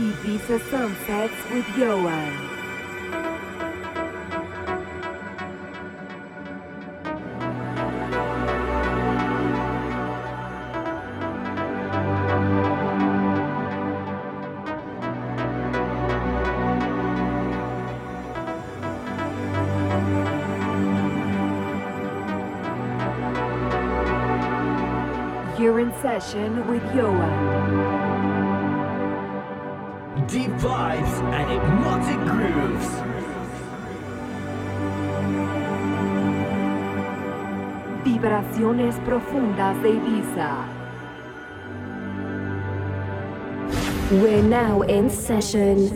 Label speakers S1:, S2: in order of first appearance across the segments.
S1: Ibiza Sunsets with Ioan. You're in session with
S2: Ioan. Vibes and hypnotic grooves.
S1: Vibraciones profundas de Ibiza.
S3: We're now in session.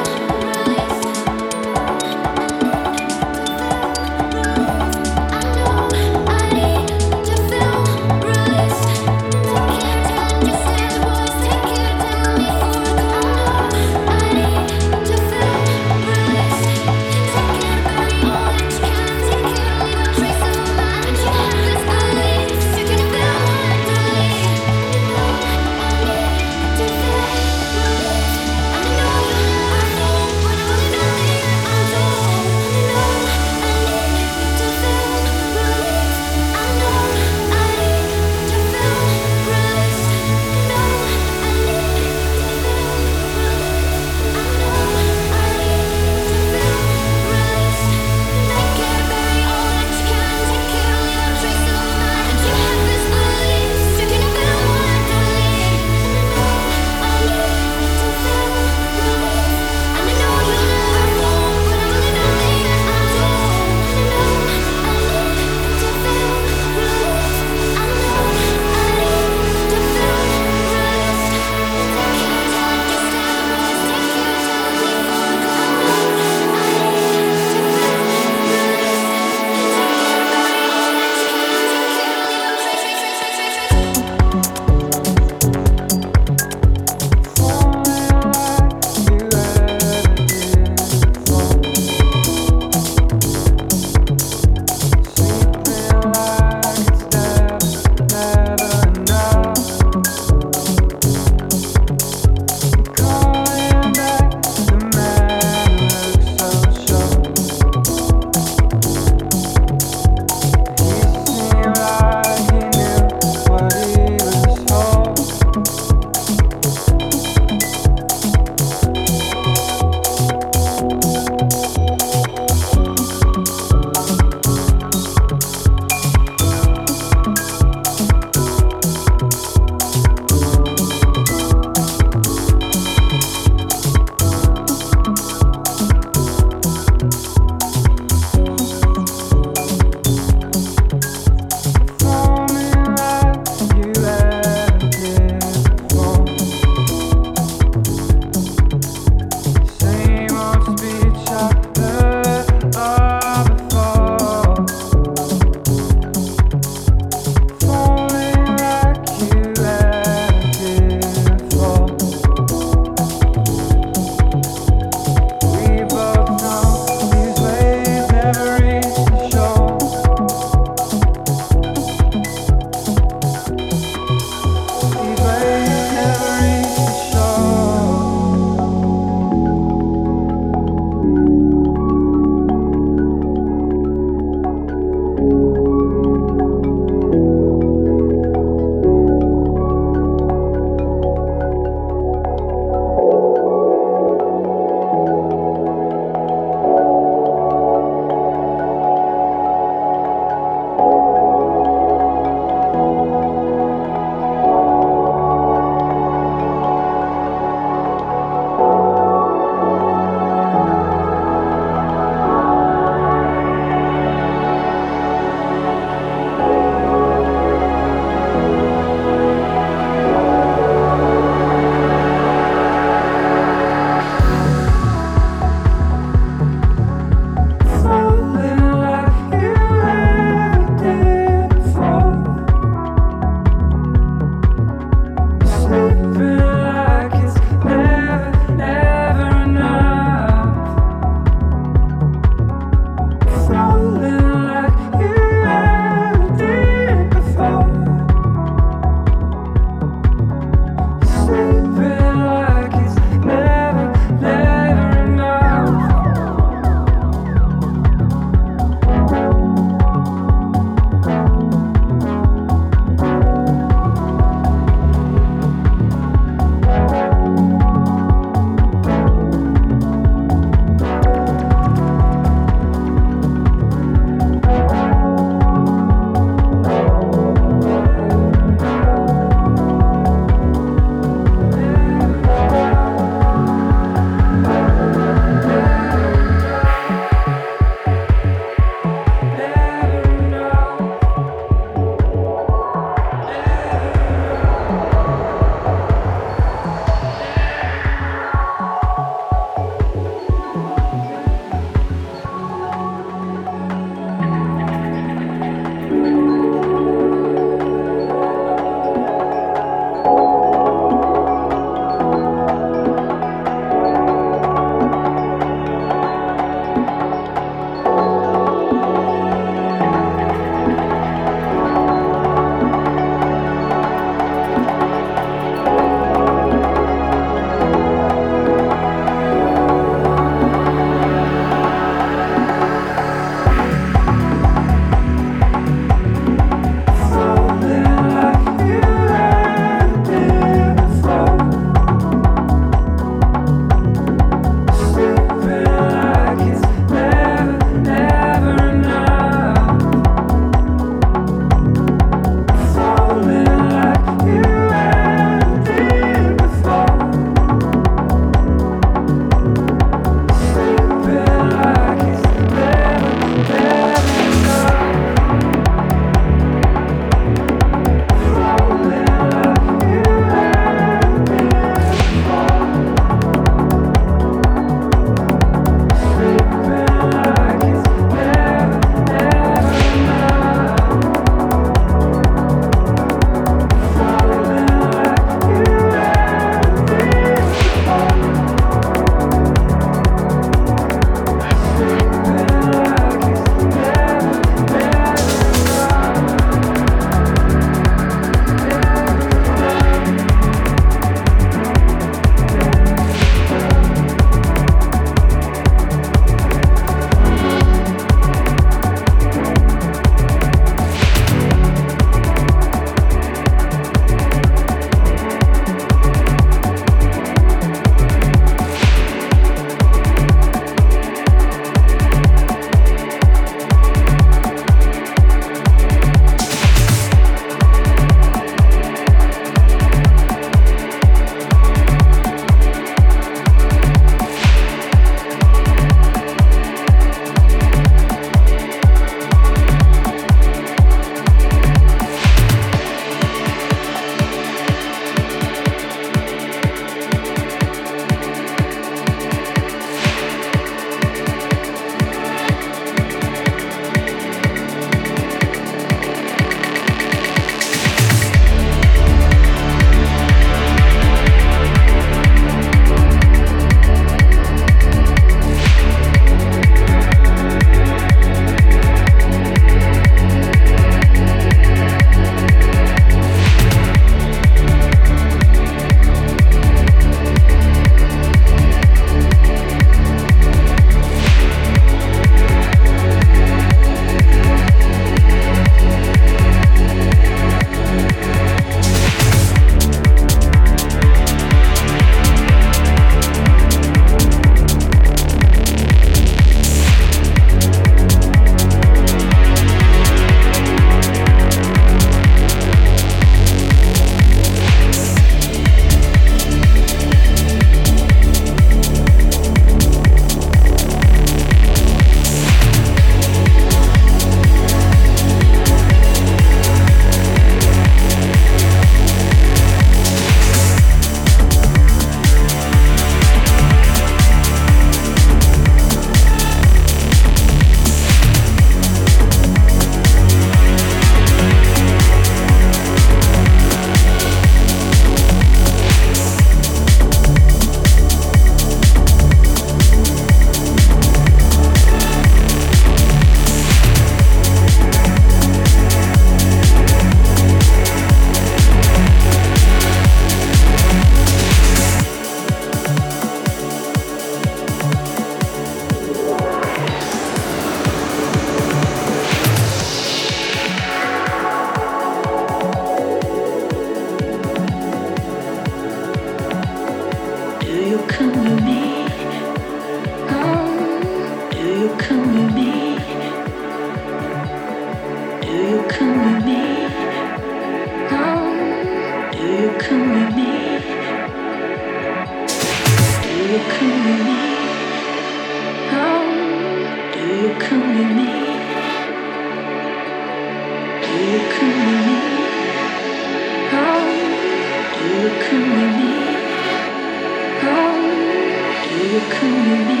S4: you come to me?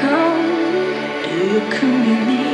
S4: Oh, do you come to me?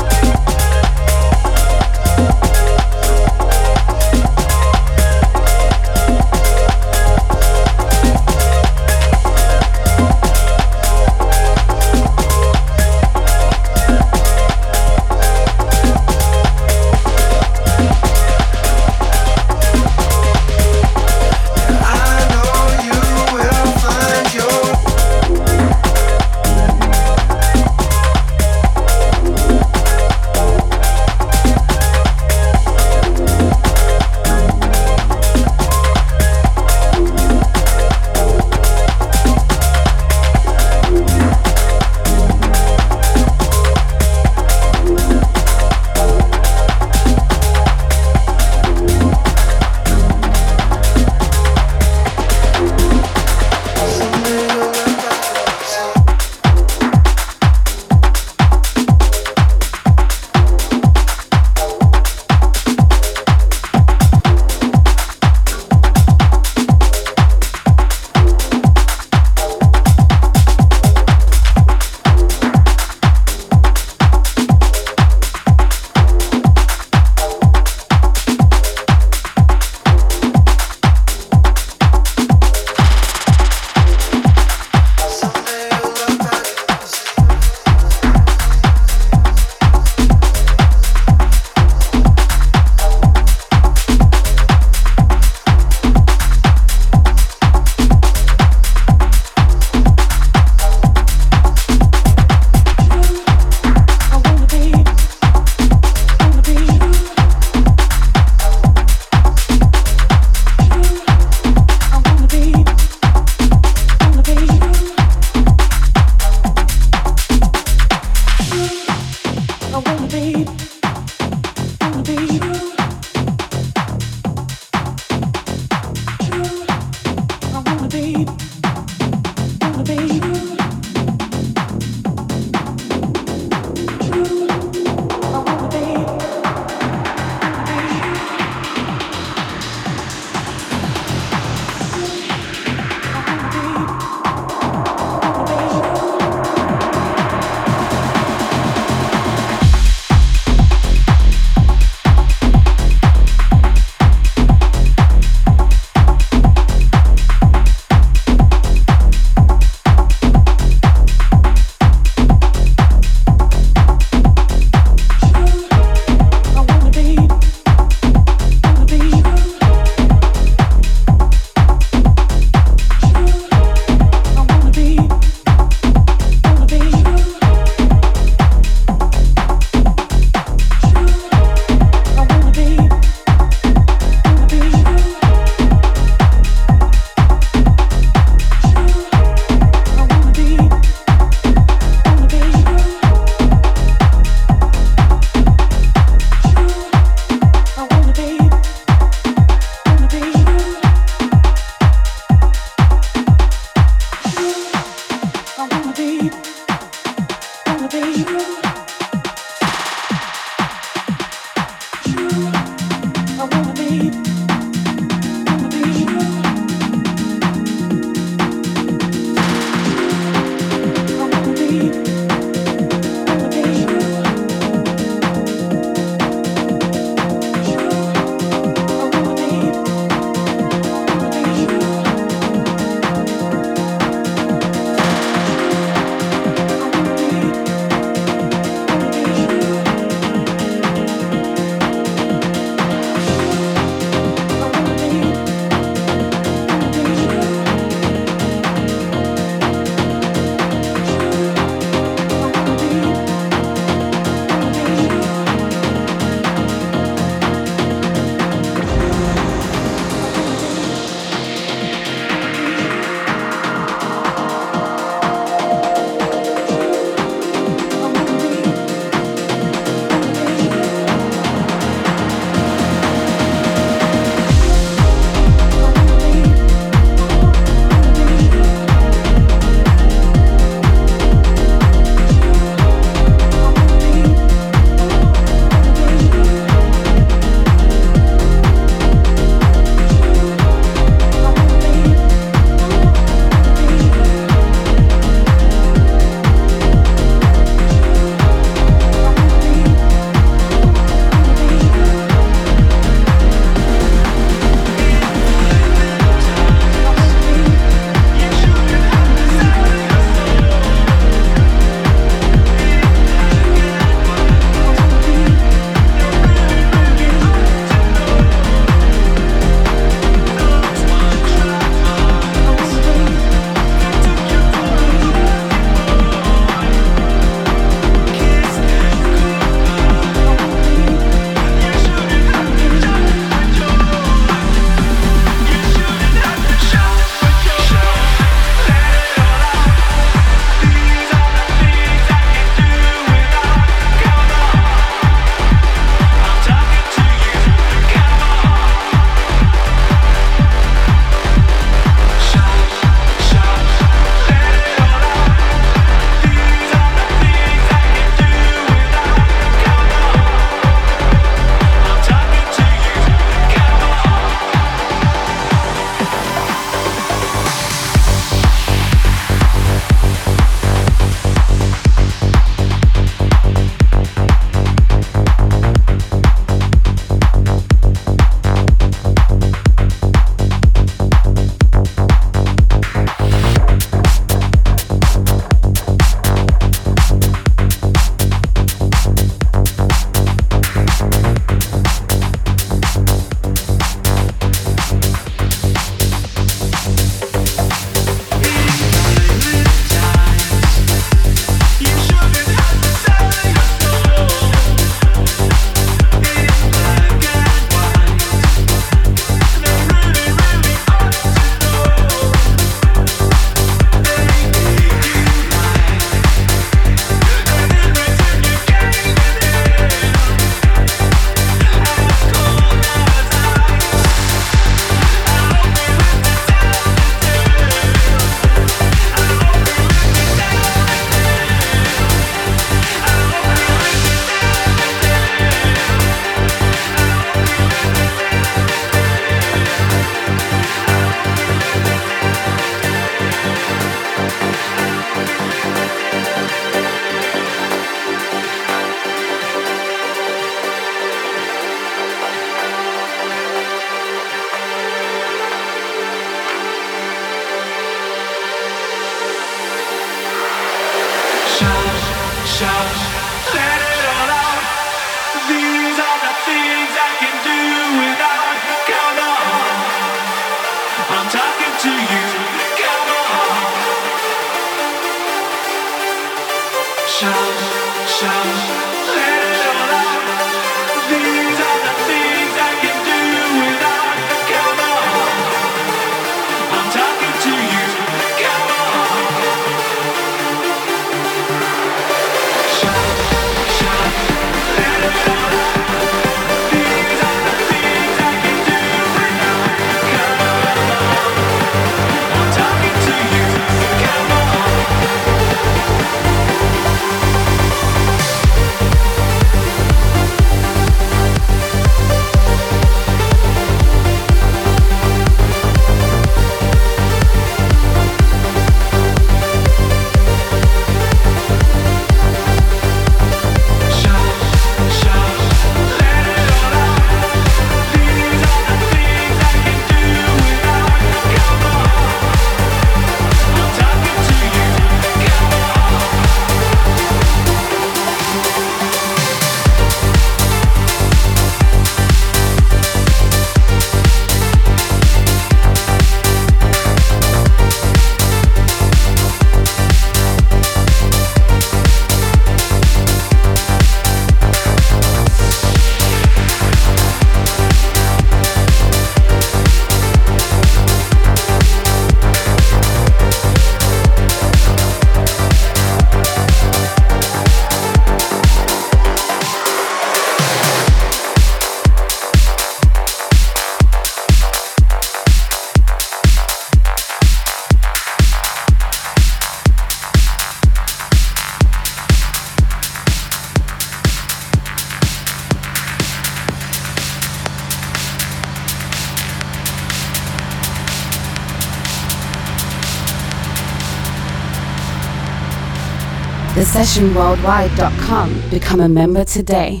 S4: thesessionworldwide.com. Become a member today.